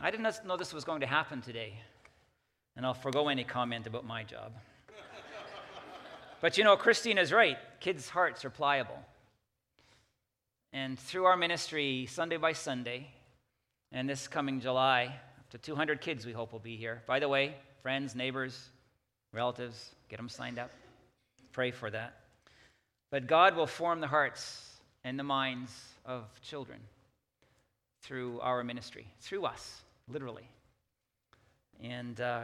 I did not know this was going to happen today, and I'll forego any comment about my job. but you know, Christine is right. Kids' hearts are pliable. And through our ministry, Sunday by Sunday, and this coming July, up to 200 kids we hope will be here. By the way, friends, neighbors, relatives, get them signed up. Pray for that. But God will form the hearts and the minds of children through our ministry, through us, literally. And uh,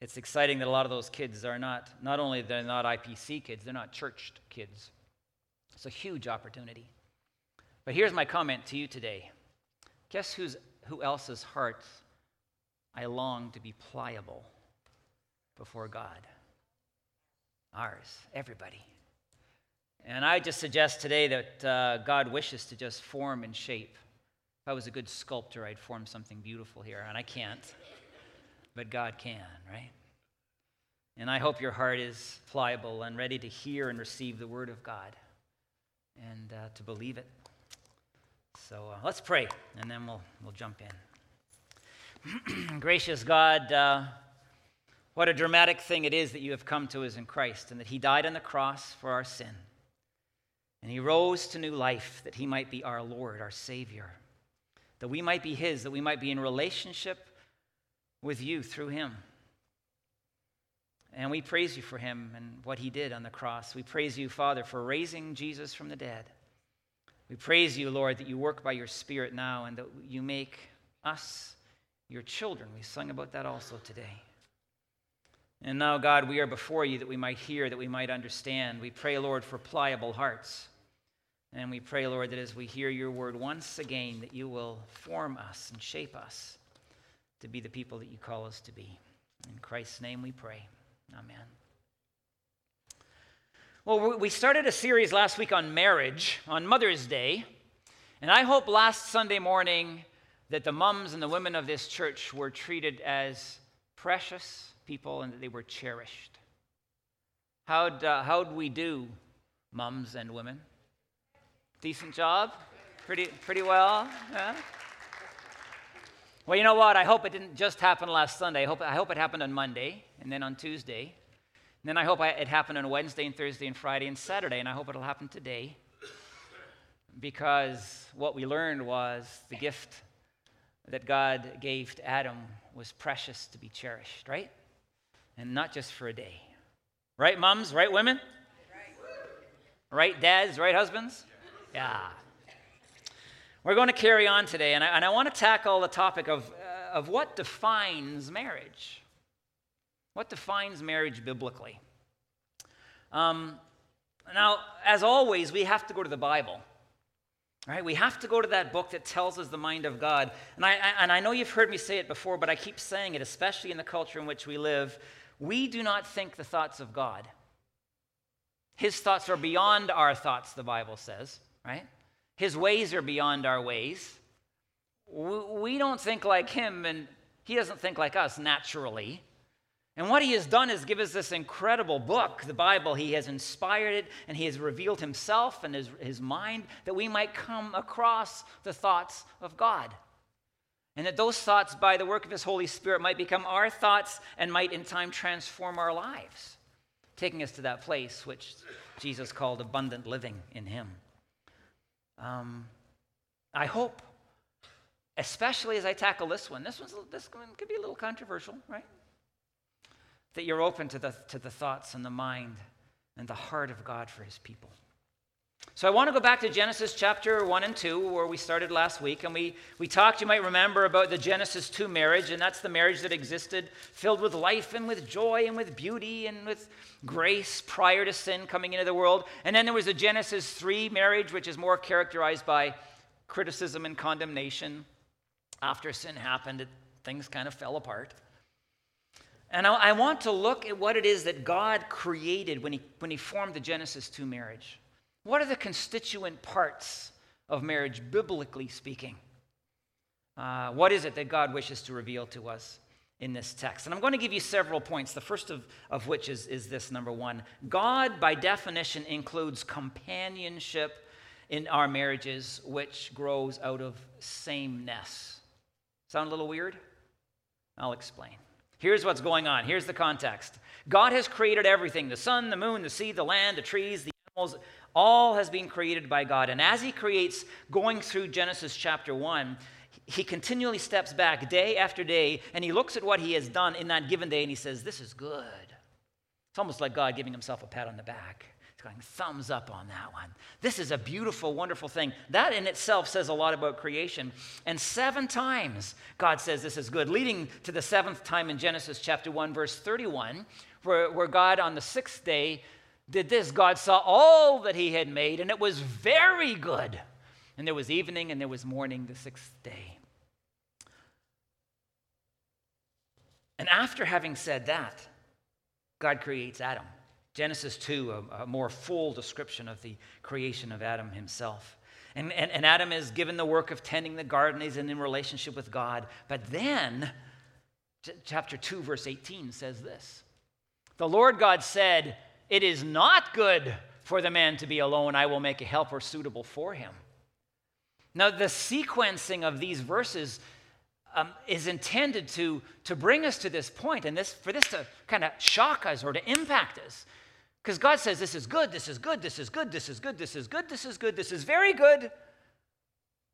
it's exciting that a lot of those kids are not, not only they're not IPC kids, they're not churched kids. It's a huge opportunity. But here's my comment to you today. Guess who's, who else's heart I long to be pliable before God? Ours, everybody. And I just suggest today that uh, God wishes to just form and shape. If I was a good sculptor, I'd form something beautiful here, and I can't. But God can, right? And I hope your heart is pliable and ready to hear and receive the Word of God and uh, to believe it. So uh, let's pray, and then we'll, we'll jump in. Gracious God, uh, what a dramatic thing it is that you have come to us in Christ, and that He died on the cross for our sin. And He rose to new life that He might be our Lord, our Savior, that we might be His, that we might be in relationship with you through Him. And we praise you for him and what he did on the cross. We praise you, Father, for raising Jesus from the dead. We praise you, Lord, that you work by your Spirit now and that you make us your children. We sung about that also today. And now, God, we are before you that we might hear, that we might understand. We pray, Lord, for pliable hearts. And we pray, Lord, that as we hear your word once again, that you will form us and shape us to be the people that you call us to be. In Christ's name we pray. Amen. Well, we started a series last week on marriage on Mother's Day, and I hope last Sunday morning that the mums and the women of this church were treated as precious people and that they were cherished. How'd, uh, how'd we do, mums and women? Decent job? Pretty, pretty well? Well, you know what? I hope it didn't just happen last Sunday. I hope, I hope it happened on Monday and then on Tuesday. And then I hope I, it happened on Wednesday and Thursday and Friday and Saturday. And I hope it'll happen today. Because what we learned was the gift that God gave to Adam was precious to be cherished, right? And not just for a day. Right, moms? Right, women? Right, dads? Right, husbands? Yeah. We're going to carry on today, and I, and I want to tackle the topic of, uh, of what defines marriage. What defines marriage biblically? Um, now, as always, we have to go to the Bible. Right? We have to go to that book that tells us the mind of God. And I, I, and I know you've heard me say it before, but I keep saying it, especially in the culture in which we live. We do not think the thoughts of God. His thoughts are beyond our thoughts, the Bible says, right? His ways are beyond our ways. We don't think like him, and he doesn't think like us naturally. And what he has done is give us this incredible book, the Bible. He has inspired it, and he has revealed himself and his, his mind that we might come across the thoughts of God. And that those thoughts, by the work of his Holy Spirit, might become our thoughts and might in time transform our lives, taking us to that place which Jesus called abundant living in him. Um, I hope, especially as I tackle this one, this, one's, this one could be a little controversial, right? That you're open to the, to the thoughts and the mind and the heart of God for his people. So I want to go back to Genesis chapter 1 and 2, where we started last week. And we, we talked, you might remember, about the Genesis 2 marriage, and that's the marriage that existed filled with life and with joy and with beauty and with grace prior to sin coming into the world. And then there was the Genesis 3 marriage, which is more characterized by criticism and condemnation. After sin happened, it, things kind of fell apart. And I, I want to look at what it is that God created when he, when he formed the Genesis 2 marriage. What are the constituent parts of marriage, biblically speaking? Uh, what is it that God wishes to reveal to us in this text? And I'm going to give you several points, the first of, of which is, is this number one God, by definition, includes companionship in our marriages, which grows out of sameness. Sound a little weird? I'll explain. Here's what's going on. Here's the context God has created everything the sun, the moon, the sea, the land, the trees, the animals. All has been created by God. And as He creates, going through Genesis chapter 1, He continually steps back day after day and He looks at what He has done in that given day and He says, This is good. It's almost like God giving Himself a pat on the back He's going, thumbs up on that one. This is a beautiful, wonderful thing. That in itself says a lot about creation. And seven times God says this is good, leading to the seventh time in Genesis chapter 1, verse 31, where, where God on the sixth day did this. God saw all that he had made, and it was very good. And there was evening and there was morning the sixth day. And after having said that, God creates Adam. Genesis 2, a, a, more full description of the creation of Adam himself. And, and, and Adam is given the work of tending the garden, he's in relationship with God. But then, chapter 2, verse 18 says this The Lord God said, It is not good for the man to be alone. I will make a helper suitable for him. Now, the sequencing of these verses um, is intended to, to bring us to this point, and this, for this to kind of shock us or to impact us. Because God says, This is good, this is good, this is good, this is good, this is good, this is good, this is very good.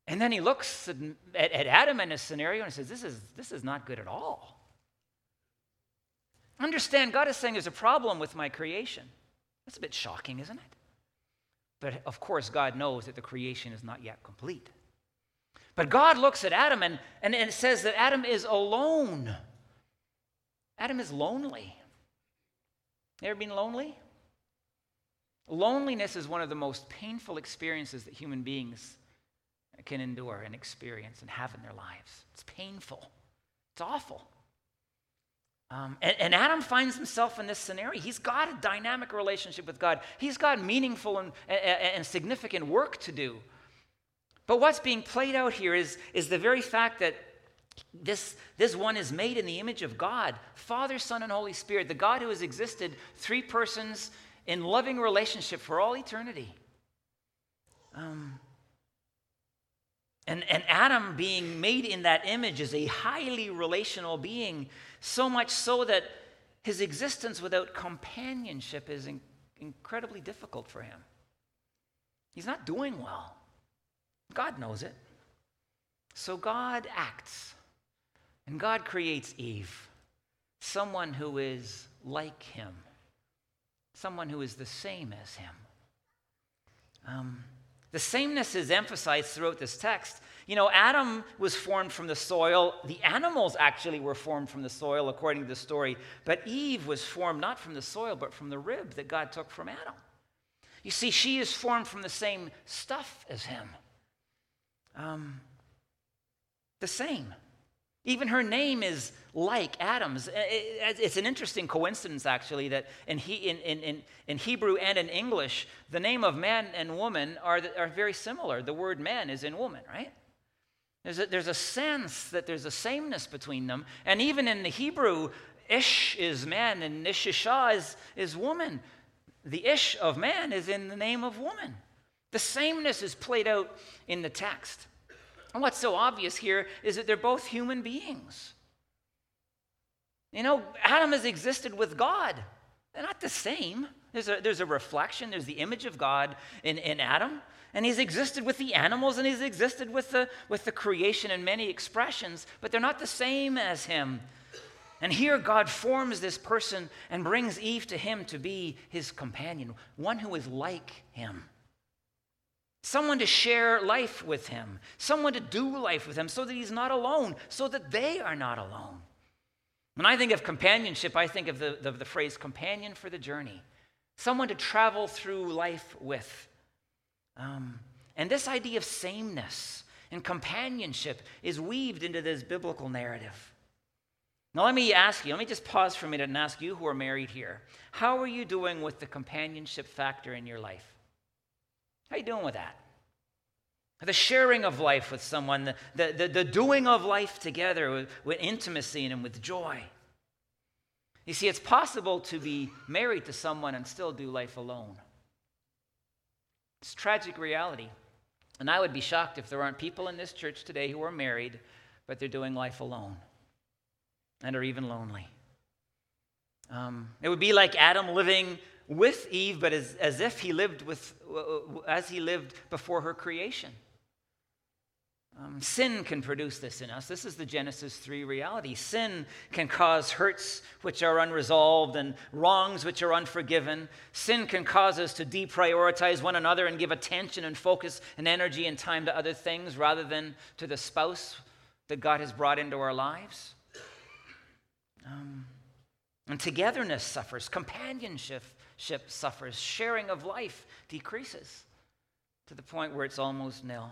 And then he looks at, at, Adam in his scenario and says, this is, this is not good at all. Understand, God is saying there's a problem with my creation. That's a bit shocking, isn't it? But of course, God knows that the creation is not yet complete. But God looks at Adam and, and, and says that Adam is alone. Adam is lonely. Ever been lonely? Loneliness is one of the most painful experiences that human beings can endure and experience and have in their lives. It's painful, it's awful. Um, and, and, Adam finds himself in this scenario. He's got a dynamic relationship with God, he's got meaningful and, and, and significant work to do. But what's being played out here is, is the very fact that this, this one is made in the image of God Father, Son, and Holy Spirit, the God who has existed, three persons in loving relationship for all eternity. Um, and, and Adam being made in that image is a highly relational being, so much so that his existence without companionship is in, incredibly difficult for him. He's not doing well. God knows it. So God acts, and God creates Eve, someone who is like him someone who is the same as him. Um, the sameness is emphasized throughout this text. You know, Adam was formed from the soil. The animals actually were formed from the soil, according to the story. But Eve was formed not from the soil, but from the rib that God took from Adam. You see, she is formed from the same stuff as him. Um, the same. Even her name is like Adam's. It's an interesting coincidence, actually, that in, he, in, in, in, Hebrew and in English, the name of man and woman are, are very similar. The word man is in woman, right? There's a, there's a sense that there's a sameness between them. And even in the Hebrew, ish is man and ishisha is, is woman. The ish of man is in the name of woman. The sameness is played out in the text. And what's so obvious here is that they're both human beings. You know, Adam has existed with God. They're not the same. There's a, there's a reflection, there's the image of God in, in Adam, and he's existed with the animals and he's existed with the, with the creation in many expressions, but they're not the same as him. And here God forms this person and brings Eve to him to be his companion, one who is like him someone to share life with him, someone to do life with him so that he's not alone, so that they are not alone. When I think of companionship, I think of the, the, the, phrase companion for the journey, someone to travel through life with. Um, and this idea of sameness and companionship is weaved into this biblical narrative. Now, let me ask you, let me just pause for a minute and ask you who are married here. How are you doing with the companionship factor in your life? How you doing with that? The sharing of life with someone, the, the, the, the doing of life together with, with intimacy and with joy. You see, it's possible to be married to someone and still do life alone. It's tragic reality. And I would be shocked if there aren't people in this church today who are married but they're doing life alone and are even lonely. Um, it would be like Adam living with Eve, but as, as if he lived with, as he lived before her creation. Um, sin can produce this in us. This is the Genesis 3 reality. Sin can cause hurts which are unresolved and wrongs which are unforgiven. Sin can cause us to deprioritize one another and give attention and focus and energy and time to other things rather than to the spouse that God has brought into our lives. Um, and togetherness suffers, companionship suffers, sharing of life decreases to the point where it's almost nil.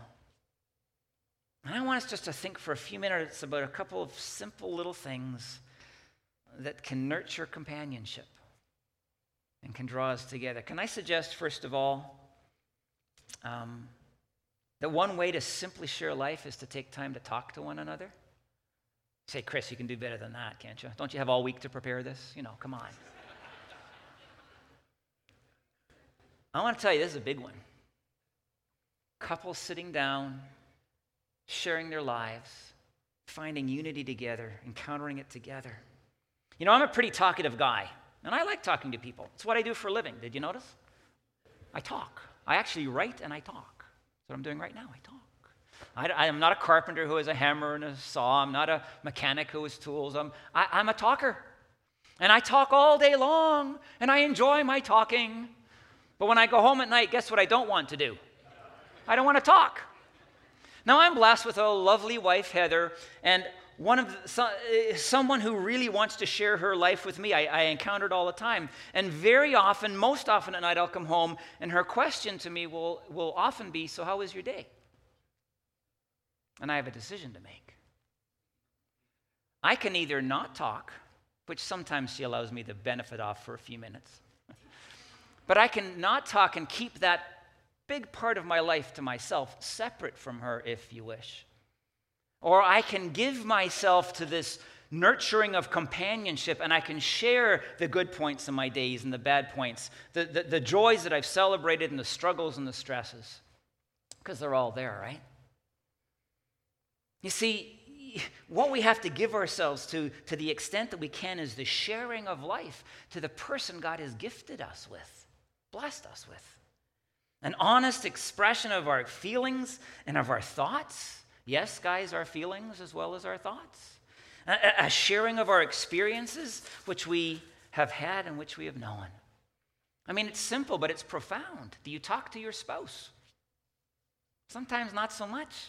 And I want us just to think for a few minutes about a couple of simple little things that can nurture companionship and can draw us together. Can I suggest, first of all, um, that one way to simply share life is to take time to talk to one another? Say, Chris, you can do better than that, can't you? Don't you have all week to prepare this? You know, come on. I want to tell you, this is a big one. Couples sitting down, sharing their lives, finding unity together, encountering it together. You know, I'm a pretty talkative guy, and I like talking to people. It's what I do for a living. Did you notice? I talk. I actually write and I talk. That's what I'm doing right now. I talk. I, am not a carpenter who has a hammer and a saw. I'm not a mechanic who has tools. I'm, I, I'm a talker. And I talk all day long, and I enjoy my talking. But when I go home at night, guess what I don't want to do? I don't want to talk. Now, I'm blessed with a lovely wife, Heather, and one of the, so, uh, someone who really wants to share her life with me. I, I encountered all the time. And very often, most often at night, I'll come home, and her question to me will, will often be So, how was your day? And I have a decision to make. I can either not talk, which sometimes she allows me the benefit of for a few minutes, but I can not talk and keep that big part of my life to myself, separate from her, if you wish. Or I can give myself to this nurturing of companionship and I can share the good points of my days and the bad points, the, the, the joys that I've celebrated and the struggles and the stresses, because they're all there, right? You see, what we have to give ourselves to, to the extent that we can, is the sharing of life to the person God has gifted us with, blessed us with an honest expression of our feelings and of our thoughts. Yes, guys, our feelings as well as our thoughts. A, sharing of our experiences, which we have had and which we have known. I mean, it's simple, but it's profound. Do you talk to your spouse? Sometimes not so much,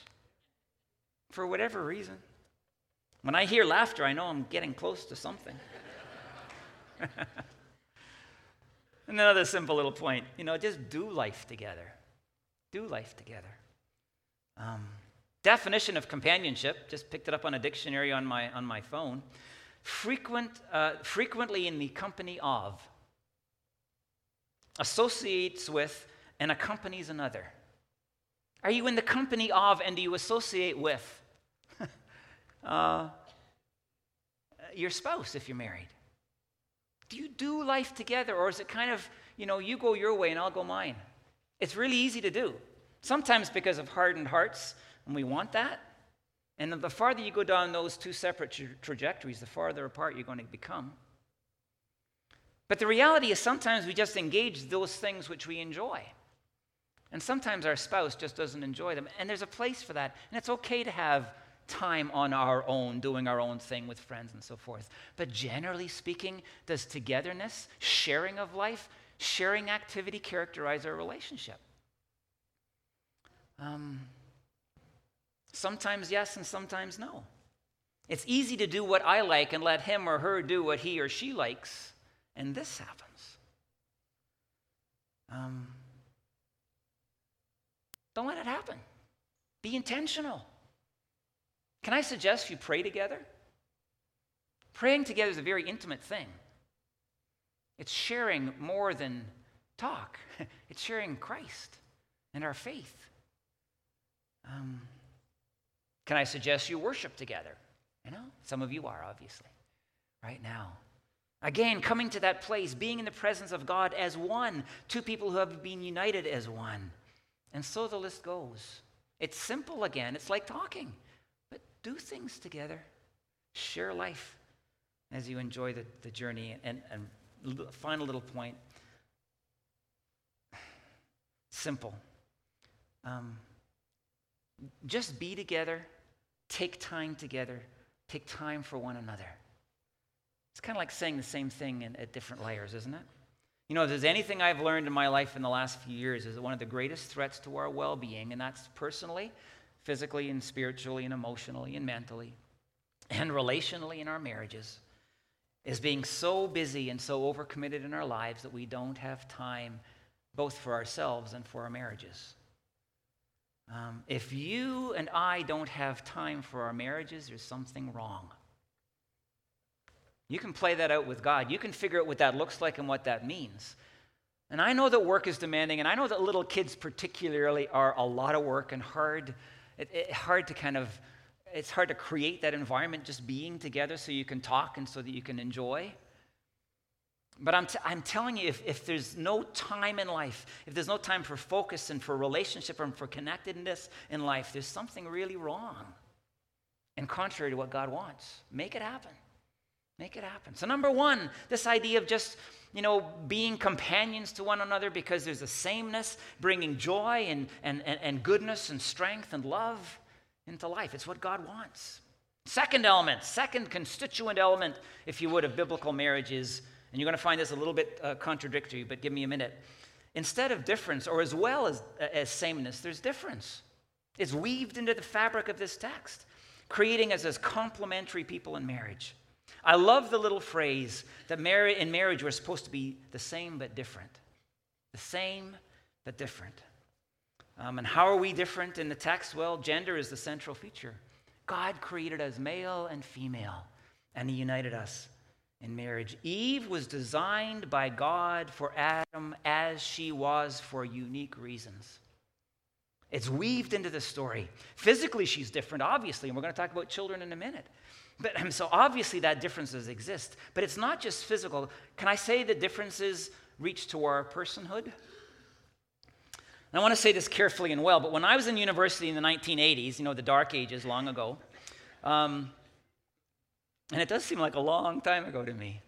for whatever reason. When I hear laughter, I know I'm getting close to something. And another simple little point you know, just do life together. Do life together. Um, definition of companionship, just picked it up on a dictionary on my, on my phone. Frequent, uh, frequently in the company of, associates with, and accompanies another. Are you in the company of and do you associate with uh, your spouse if you're married? Do you do life together? Or is it kind of, you know, you go your way and I'll go mine? It's really easy to do. Sometimes because of hardened hearts, and we want that. And the farther you go down those two separate tra- trajectories, the farther apart you're going to become. But the reality is sometimes we just engage those things which we enjoy. And sometimes our spouse just doesn't enjoy them. And there's a place for that. And it's okay to have time on our own, doing our own thing with friends and so forth. But generally speaking, does togetherness, sharing of life, sharing activity characterize our relationship? Um, sometimes yes, and sometimes no. It's easy to do what I like and let him or her do what he or she likes, and this happens. Um, don't let it happen. Be intentional. Can I suggest you pray together? Praying together is a very intimate thing. It's sharing more than talk, it's sharing Christ and our faith. Um, can I suggest you worship together? You know, some of you are, obviously, right now. Again, coming to that place, being in the presence of God as one, two people who have been united as one. And so the list goes. It's simple again, it's like talking. Do things together, share life as you enjoy the, the journey. And, and final little point simple. Um, just be together, take time together, take time for one another. It's kind of like saying the same thing in, at different layers, isn't it? You know, if there's anything I've learned in my life in the last few years, is that one of the greatest threats to our well being, and that's personally, physically, and spiritually, and emotionally, and mentally, and relationally in our marriages, is being so busy and so overcommitted in our lives that we don't have time both for ourselves and for our marriages. Um, if you and I don't have time for our marriages, there's something wrong. You can play that out with God. You can figure out what that looks like and what that means. And I know that work is demanding, and I know that little kids, particularly, are a lot of work and hard. It, it, hard to kind of, it's hard to create that environment just being together so you can talk and so that you can enjoy. But I'm, t- I'm telling you, if, if there's no time in life, if there's no time for focus and for relationship and for connectedness in life, there's something really wrong and contrary to what God wants. Make it happen. Make it happen. So, number one, this idea of just, you know, being companions to one another because there's a sameness, bringing joy and, and, and, and goodness and strength and love into life. It's what God wants. Second element, second constituent element, if you would, of biblical marriage is and you're going to find this a little bit uh, contradictory, but give me a minute. Instead of difference, or as well as, uh, as sameness, there's difference. It's weaved into the fabric of this text, creating us as complementary people in marriage. I love the little phrase that in marriage we're supposed to be the same but different. The same but different. Um, and how are we different in the text? Well, gender is the central feature. God created us male and female, and He united us in marriage. Eve was designed by God for Adam as she was for unique reasons. It's weaved into the story. Physically, she's different, obviously, and we're going to talk about children in a minute. But um, so obviously, that differences exist. But it's not just physical. Can I say the differences reach to our personhood? And I want to say this carefully and well, but when I was in university in the 1980s, you know, the dark ages long ago, um, and it does seem like a long time ago to me.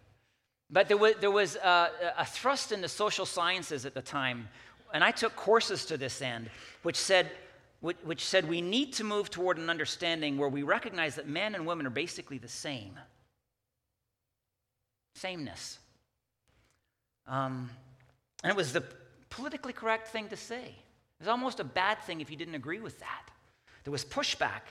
But there was, there was a, a thrust in the social sciences at the time, and I took courses to this end, which said, which, which said we need to move toward an understanding where we recognize that men and women are basically the same. Sameness. Um, and it was the politically correct thing to say. It was almost a bad thing if you didn't agree with that. There was pushback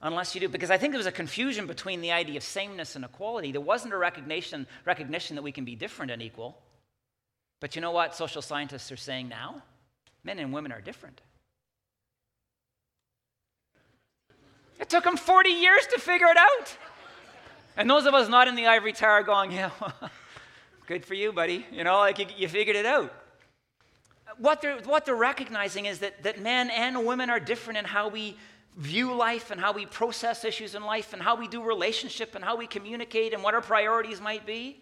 unless you do. Because I think there was a confusion between the idea of sameness and equality. There wasn't a recognition, recognition that we can be different and equal. But you know what social scientists are saying now? Men and women are different. It took them 40 years to figure it out. And those of us not in the ivory tower going, yeah, good for you, buddy. You know, like you, you figured it out. What they're, what they're recognizing is that, that men and women are different in how we view life and how we process issues in life and how we do relationship and how we communicate and what our priorities might be.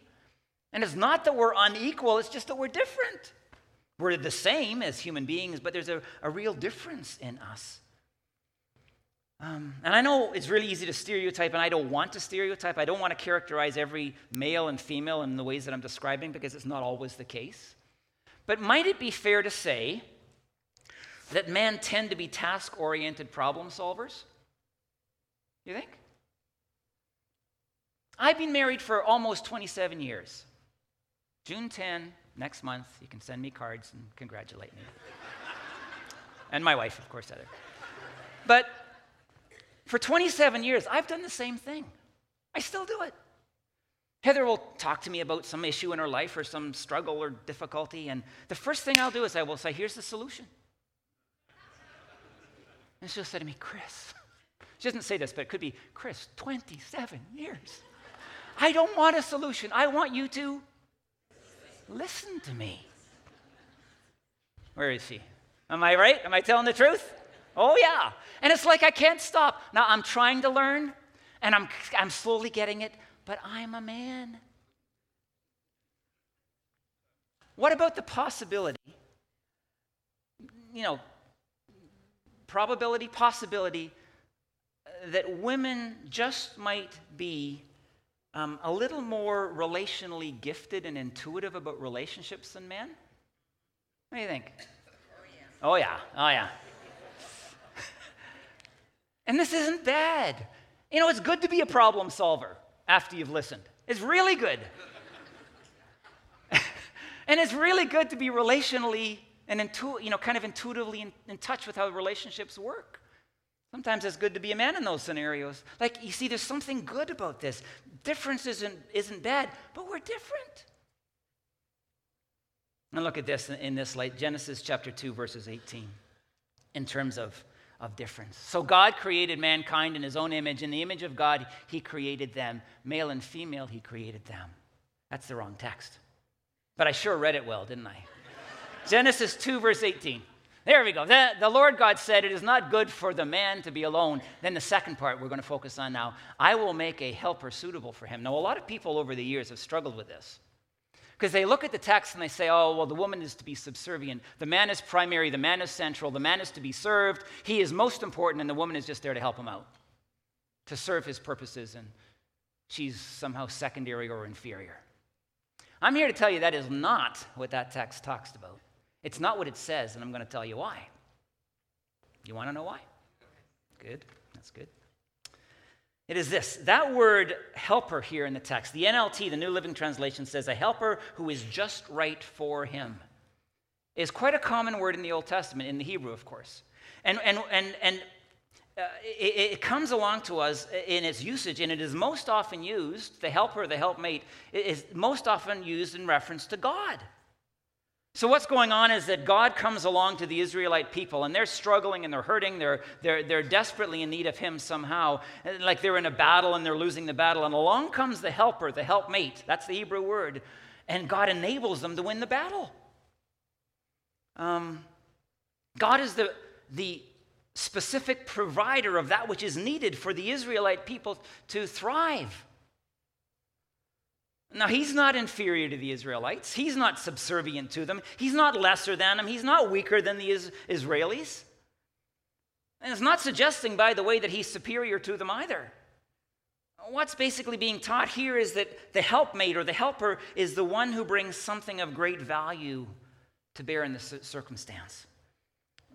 And it's not that we're unequal, it's just that we're different. We're the same as human beings, but there's a, a real difference in us. Um, and I know it's really easy to stereotype, and I don't want to stereotype. I don't want to characterize every male and female in the ways that I'm describing because it's not always the case. But might it be fair to say that men tend to be task oriented problem solvers? You think? I've been married for almost 27 years. June 10, next month, you can send me cards and congratulate me. and my wife, of course, Heather. But for 27 years, I've done the same thing. I still do it. Heather will talk to me about some issue in her life or some struggle or difficulty, and the first thing I'll do is I will say, Here's the solution. And she'll say to me, Chris, she doesn't say this, but it could be, Chris, 27 years. I don't want a solution. I want you to listen to me. Where is she? Am I right? Am I telling the truth? Oh, yeah. And it's like I can't stop. Now, I'm trying to learn, and I'm, I'm slowly getting it, but I'm a man. What about the possibility? You know, probability, possibility that women just might be um, a little more relationally gifted and intuitive about relationships than men? What do you think? Oh, yeah. Oh, yeah. And this isn't bad. You know, it's good to be a problem solver after you've listened. It's really good. and it's really good to be relationally and intu- you know, kind of intuitively in, in touch with how relationships work. Sometimes it's good to be a man in those scenarios. Like, you see, there's something good about this. Difference isn't, isn't bad, but we're different. And look at this in this light Genesis chapter 2, verses 18, in terms of, of difference. So, God created mankind in his own image. In the image of God, he created them. Male and female, he created them. That's the wrong text. But I sure read it well, didn't I? Genesis 2, verse 18. There we go. The, the, Lord God said, It is not good for the man to be alone. Then the second part we're going to focus on now I will make a helper suitable for him. Now, a lot of people over the years have struggled with this because they look at the text and they say, Oh, well, the woman is to be subservient. The man is primary. The man is central. The man is to be served. He is most important, and the woman is just there to help him out, to serve his purposes, and she's somehow secondary or inferior. I'm here to tell you that is not what that text talks about. It's not what it says, and I'm going to tell you why. You want to know why? Good. That's good. It is this that word helper here in the text, the NLT, the New Living Translation, says a helper who is just right for him, is quite a common word in the Old Testament, in the Hebrew, of course. And, and, and, and uh, it, it, comes along to us in its usage, and it is most often used, the helper, the helpmate, is most often used in reference to God. So, what's going on is that God comes along to the Israelite people and they're struggling and they're hurting. They're, they're, they're desperately in need of Him somehow. Like they're in a battle and they're losing the battle. And along comes the helper, the helpmate. That's the Hebrew word. And God enables them to win the battle. Um, God is the, the specific provider of that which is needed for the Israelite people to thrive. Now, he's not inferior to the Israelites. He's not subservient to them. He's not lesser than them. He's not weaker than the Israelis. And it's not suggesting, by the way, that he's superior to them either. What's basically being taught here is that the helpmate or the helper is the one who brings something of great value to bear in the circumstance.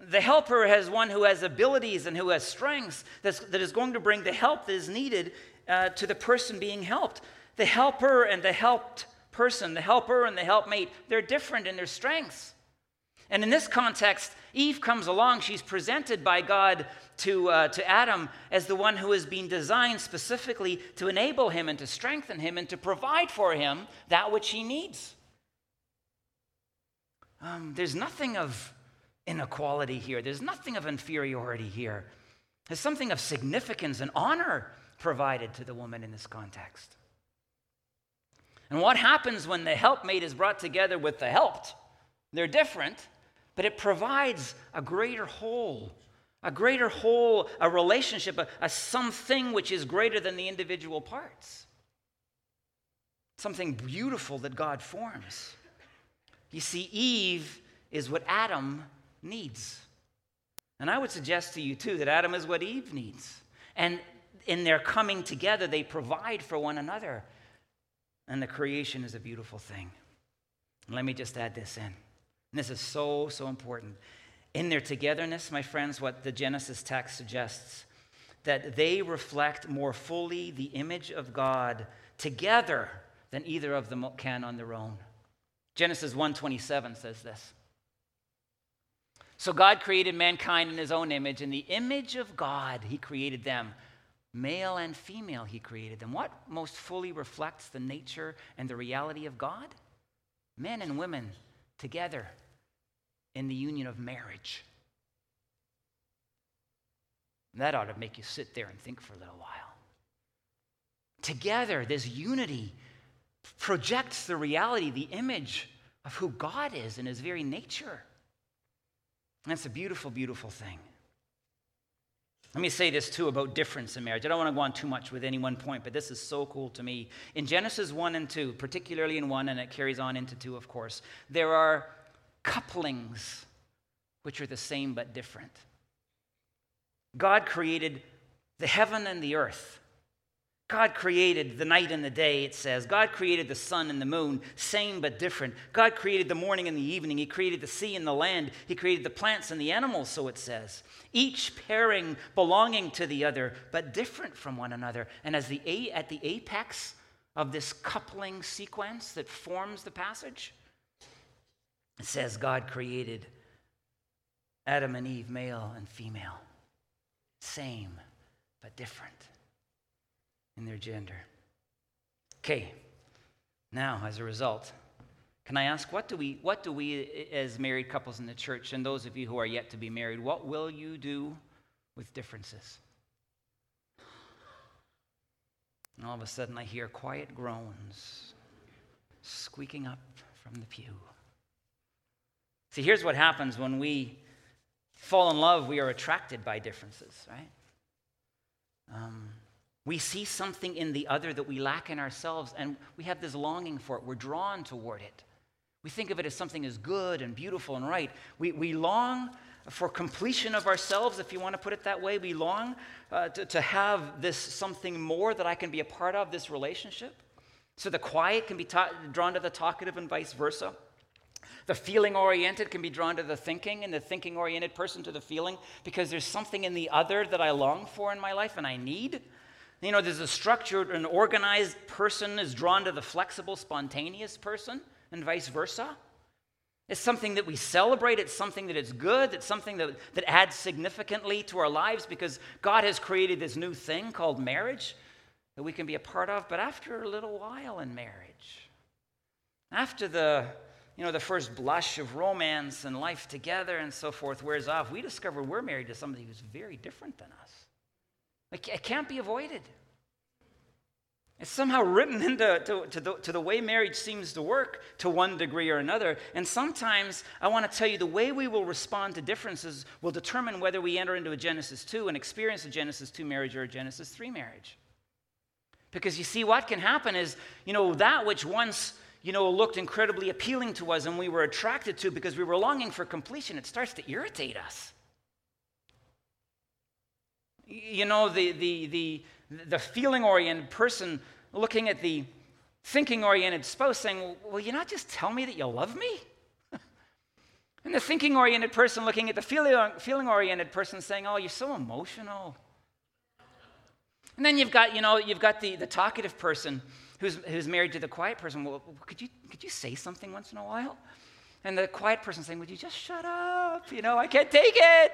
The helper has one who has abilities and who has strengths that is going to bring the help that is needed uh, to the person being helped the helper and the helped person, the helper and the helpmate, they're different in their strengths. And in this context, Eve comes along. She's presented by God to, uh, to Adam as the one who has been designed specifically to enable him and to strengthen him and to provide for him that which he needs. Um, there's nothing of inequality here, there's nothing of inferiority here. There's something of significance and honor provided to the woman in this context. And what happens when the helpmate is brought together with the helped? They're different, but it provides a greater whole, a greater whole, a relationship, a, a something which is greater than the individual parts. Something beautiful that God forms. You see, Eve is what Adam needs. And I would suggest to you, too, that Adam is what Eve needs. And in their coming together, they provide for one another. And the creation is a beautiful thing. let me just add this in. This is so, so important. In their togetherness, my friends, what the Genesis text suggests, that they reflect more fully the image of God together than either of them can on their own. Genesis 1:27 says this. So God created mankind in his own image, in the image of God he created them. Male and female, he created them. What most fully reflects the nature and the reality of God? Men and women together in the union of marriage. That ought to make you sit there and think for a little while. Together, this unity projects the reality, the image of who God is in his very nature. That's a beautiful, beautiful thing. Let me say this too about difference in marriage. I don't want to go on too much with any one point, but this is so cool to me. In Genesis 1 and 2, particularly in 1, and it carries on into 2, of course, there are couplings which are the same but different. God created the heaven and the earth. God created the night and the day, it says. God created the sun and the moon, same but different. God created the morning and the evening. He created the sea and the land. He created the plants and the animals, so it says. Each pairing belonging to the other, but different from one another. And as the a- at the apex of this coupling sequence that forms the passage, it says God created Adam and Eve, male and female. Same, but different in their gender. Okay, now as a result, can I ask what do we what do we as married couples in the church and those of you who are yet to be married, what will you do with differences? And all of a sudden I hear quiet groans squeaking up from the pew. See, here's what happens when we fall in love, we are attracted by differences, right? Um, we see something in the other that we lack in ourselves, and we have this longing for it. We're drawn toward it. We think of it as something as good and beautiful and right. We, we long for completion of ourselves, if you want to put it that way. We long uh, to, to have this something more that I can be a part of, this relationship. So the quiet can be ta- drawn to the talkative and vice versa. The feeling oriented can be drawn to the thinking, and the thinking oriented person to the feeling because there's something in the other that I long for in my life and I need. You know, there's a structured and organized person is drawn to the flexible, spontaneous person, and vice versa. It's something that we celebrate. It's something that is good. It's something that, that adds significantly to our lives because God has created this new thing called marriage that we can be a part of. But after a little while in marriage, after the you know the first blush of romance and life together and so forth wears off, we discover we're married to somebody who's very different than us. It can't be avoided. It's somehow written into to, to the, to the way marriage seems to work to one degree or another. And sometimes I want to tell you the way we will respond to differences will determine whether we enter into a Genesis 2 and experience a Genesis 2 marriage or a Genesis 3 marriage. Because you see, what can happen is, you know, that which once, you know, looked incredibly appealing to us and we were attracted to because we were longing for completion, it starts to irritate us. You know, the, the, the, the feeling oriented person looking at the thinking oriented spouse saying, Will you not just tell me that you love me? and the thinking oriented person looking at the feeling oriented person saying, Oh, you're so emotional. And then you've got, you know, you've got the, the talkative person who's, who's married to the quiet person. Well, could you, could you say something once in a while? And the quiet person saying, Would you just shut up? You know, I can't take it.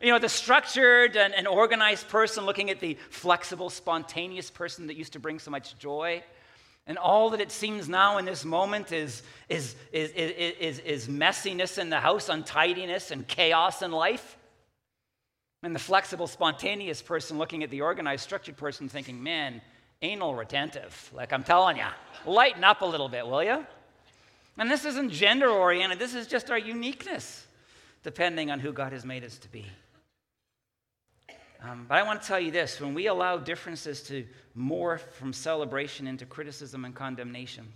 You know, the structured and, and, organized person looking at the flexible, spontaneous person that used to bring so much joy. And all that it seems now in this moment is, is, is, is, is, messiness in the house, untidiness, and chaos in life. And the flexible, spontaneous person looking at the organized, structured person thinking, man, anal retentive. Like I'm telling you, lighten up a little bit, will you? And this isn't gender oriented, this is just our uniqueness, depending on who God has made us to be. Um, but I want to tell you this when we allow differences to morph from celebration into criticism and condemnation,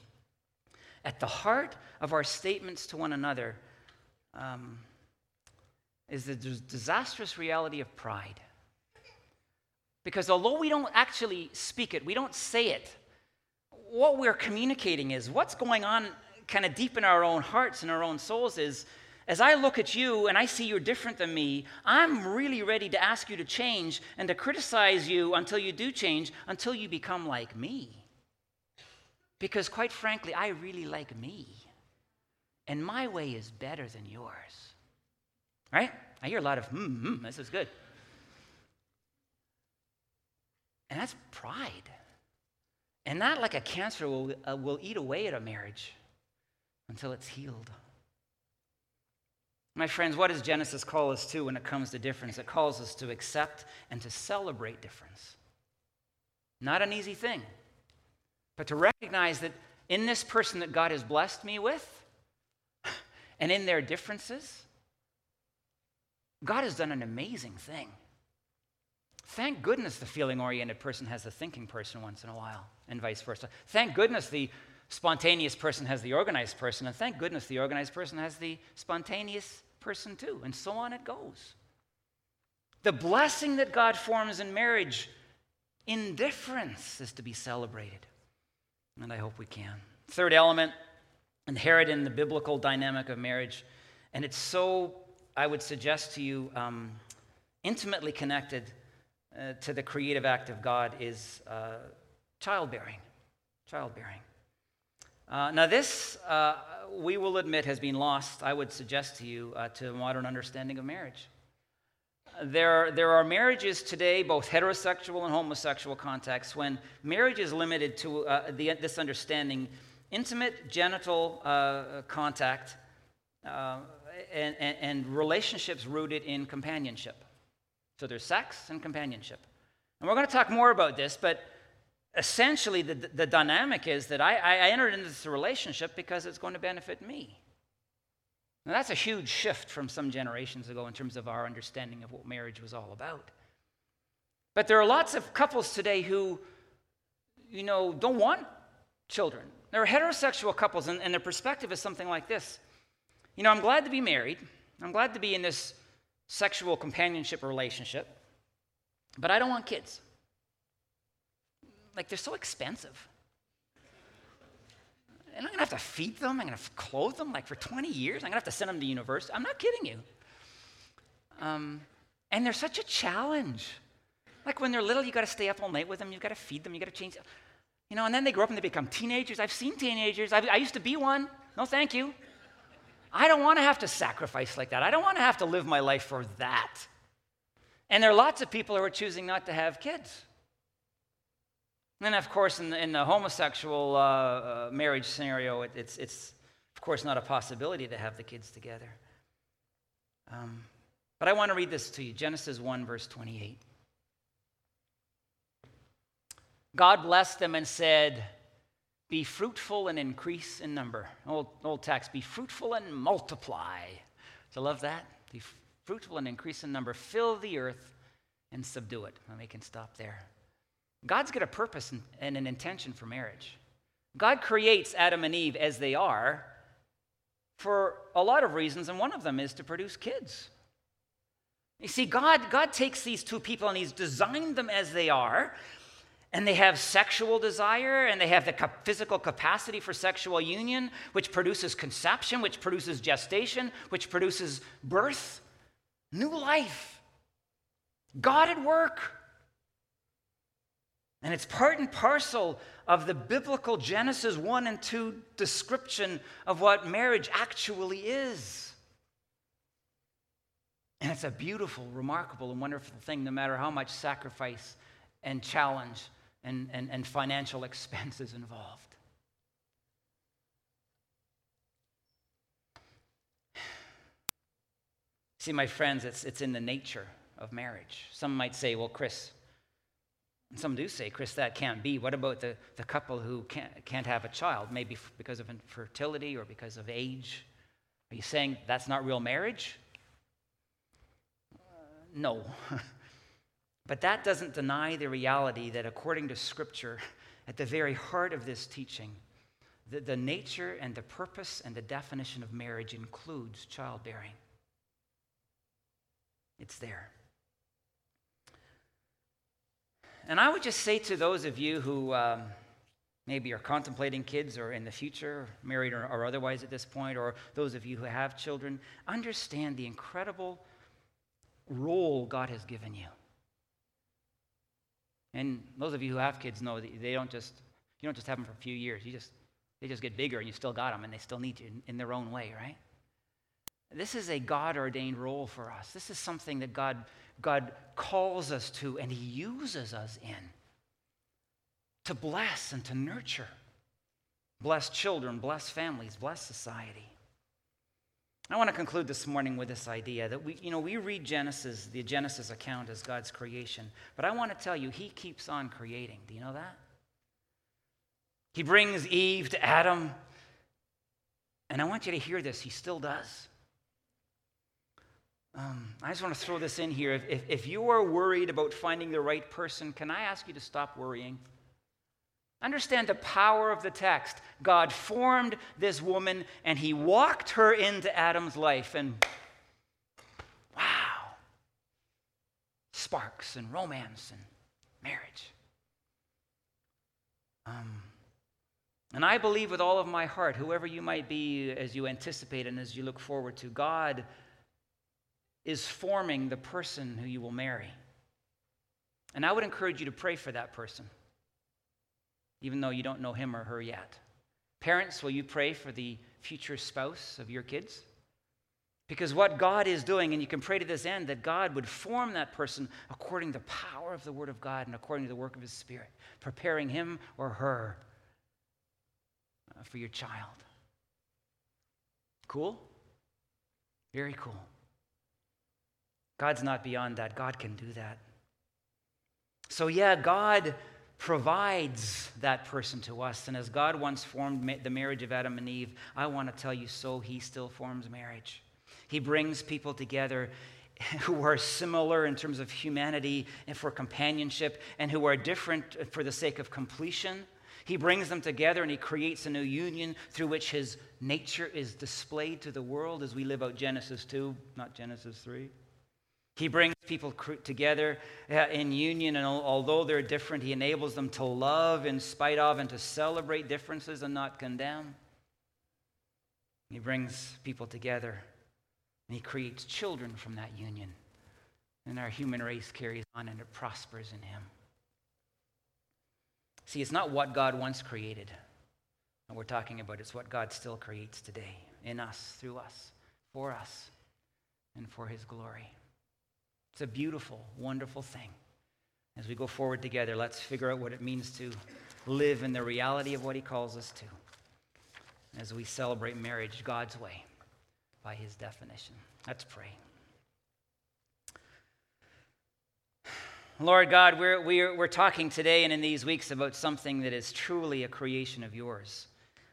at the heart of our statements to one another um, is the disastrous reality of pride. Because although we don't actually speak it, we don't say it, what we're communicating is what's going on kind of deep in our own hearts and our own souls is as I look at you and I see you're different than me, I'm really ready to ask you to change and to criticize you until you do change, until you become like me. Because quite frankly, I really like me. And my way is better than yours. Right? I hear a lot of, hmm, hmm, this is good. And that's pride. And that, like a cancer, will, uh, will eat away at a marriage until it's healed. My friends, what does Genesis call us to when it comes to difference? It calls us to accept and to celebrate difference. Not an easy thing, but to recognize that in this person that God has blessed me with, and in their differences, God has done an amazing thing. Thank goodness the feeling oriented person has the thinking person once in a while, and vice versa. Thank goodness the spontaneous person has the organized person, and thank goodness the organized person has the spontaneous person too, and so on it goes. The blessing that God forms in marriage, indifference is to be celebrated. And I hope we can. Third element, inherent in the biblical dynamic of marriage, and it's so, I would suggest to you, um, intimately connected uh, to the creative act of God, is uh, childbearing. Childbearing. Uh, now, this, uh, we will admit, has been lost, I would suggest to you, uh, to modern understanding of marriage. There, there are marriages today, both heterosexual and homosexual contexts, when marriage is limited to uh, the, this understanding intimate genital uh, contact uh, and, and, and relationships rooted in companionship. So there's sex and companionship. And we're going to talk more about this, but essentially the, the dynamic is that I, I entered into this relationship because it's going to benefit me. Now, that's a huge shift from some generations ago in terms of our understanding of what marriage was all about. But there are lots of couples today who, you know, don't want children. There are heterosexual couples, and, and their perspective is something like this You know, I'm glad to be married, I'm glad to be in this sexual companionship relationship, but I don't want kids. Like, they're so expensive. And I'm gonna have to feed them, I'm gonna clothe them like for 20 years, I'm gonna have to send them to university. I'm not kidding you. Um, and they're such a challenge. Like when they're little, you gotta stay up all night with them, you gotta feed them, you gotta change. You know, and then they grow up and they become teenagers. I've seen teenagers, I've, i used to be one. No, thank you. I don't wanna have to sacrifice like that. I don't wanna have to live my life for that. And there are lots of people who are choosing not to have kids. And then, of course, in the, in the homosexual uh, uh, marriage scenario, it, it's, it's, of course, not a possibility to have the kids together. Um, but I want to read this to you Genesis 1, verse 28. God blessed them and said, Be fruitful and increase in number. Old, old text, be fruitful and multiply. Do you love that? Be fruitful and increase in number. Fill the earth and subdue it. And we can stop there. God's got a purpose and an intention for marriage. God creates Adam and Eve as they are for a lot of reasons, and one of them is to produce kids. You see, God, God takes these two people and He's designed them as they are, and they have sexual desire, and they have the physical capacity for sexual union, which produces conception, which produces gestation, which produces birth, new life. God at work. And it's part and parcel of the biblical Genesis 1 and 2 description of what marriage actually is. And it's a beautiful, remarkable, and wonderful thing, no matter how much sacrifice and challenge and, and, and financial expense is involved. See, my friends, it's, it's in the nature of marriage. Some might say, well, Chris, some do say, Chris, that can't be. What about the, the couple who can't, can't have a child, maybe because of infertility or because of age? Are you saying that's not real marriage? Uh, no. but that doesn't deny the reality that, according to Scripture, at the very heart of this teaching, the, the nature and the purpose and the definition of marriage includes childbearing. It's there. And I would just say to those of you who um, maybe are contemplating kids or in the future, married or, or otherwise at this point, or those of you who have children, understand the incredible role God has given you. And those of you who have kids know that they don't just you don't just have them for a few years. You just they just get bigger and you still got them and they still need you in, in their own way, right? This is a God ordained role for us. This is something that God God calls us to and He uses us in to bless and to nurture. Bless children, bless families, bless society. I want to conclude this morning with this idea that we, you know, we read Genesis, the Genesis account as God's creation, but I want to tell you, He keeps on creating. Do you know that? He brings Eve to Adam, and I want you to hear this. He still does. Um, I just want to throw this in here. If, if, if you are worried about finding the right person, can I ask you to stop worrying? Understand the power of the text. God formed this woman and he walked her into Adam's life, and wow. sparks and romance and marriage. Um, and I believe with all of my heart, whoever you might be as you anticipate and as you look forward to, God is forming the person who you will marry. And I would encourage you to pray for that person, even though you don't know him or her yet. Parents, will you pray for the future spouse of your kids? Because what God is doing, and you can pray to this end, that God would form that person according to the power of the Word of God and according to the work of His Spirit, preparing him or her uh, for your child. Cool? Very cool. God's not beyond that. God can do that. So, yeah, God provides that person to us. And as God once formed the marriage of Adam and Eve, I want to tell you so, He still forms marriage. He brings people together who are similar in terms of humanity and for companionship, and who are different for the sake of completion. He brings them together and he creates a new union through which his nature is displayed to the world as we live out Genesis 2, not Genesis 3. He brings people together uh, in union, and although they're different, he enables them to love in spite of and to celebrate differences and not condemn. He brings people together and he creates children from that union. And our human race carries on and it prospers in him. See, it's not what God once created that we're talking about, it's what God still creates today in us, through us, for us, and for his glory. It's a beautiful, wonderful thing. As we go forward together, let's figure out what it means to live in the reality of what he calls us to as we celebrate marriage God's way by his definition. Let's pray. Lord God, we're, we're, we're talking today and in these weeks about something that is truly a creation of yours.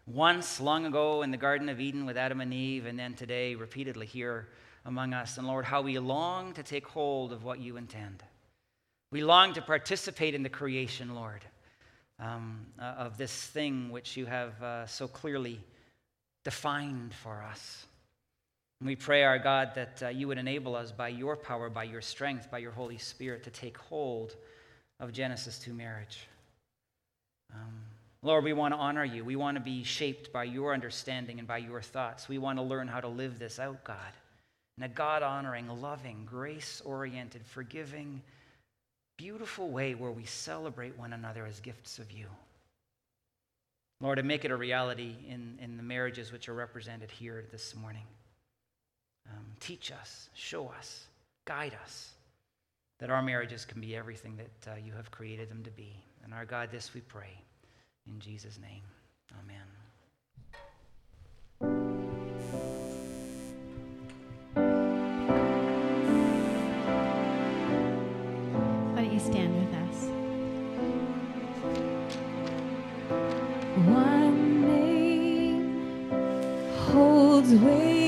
Once, long ago, in the Garden of Eden with Adam and Eve, and then today, repeatedly here among us. And Lord, how we long to take hold of what you intend. We long to participate in the creation, Lord, um, uh, of this thing which you have uh, so clearly defined for us. And we pray, our God, that uh, you would enable us by your power, by your strength, by your Holy Spirit to take hold of Genesis 2 marriage. Um, Lord, we want to honor you. We want to be shaped by your understanding and by your thoughts. We want to learn how to live this out, God, in a God honoring, loving, grace oriented, forgiving, beautiful way where we celebrate one another as gifts of you. Lord, and make it a reality in, in the marriages which are represented here this morning. Um, teach us, show us, guide us that our marriages can be everything that uh, you have created them to be. And our God, this we pray. In Jesus' name, amen. Holds weight.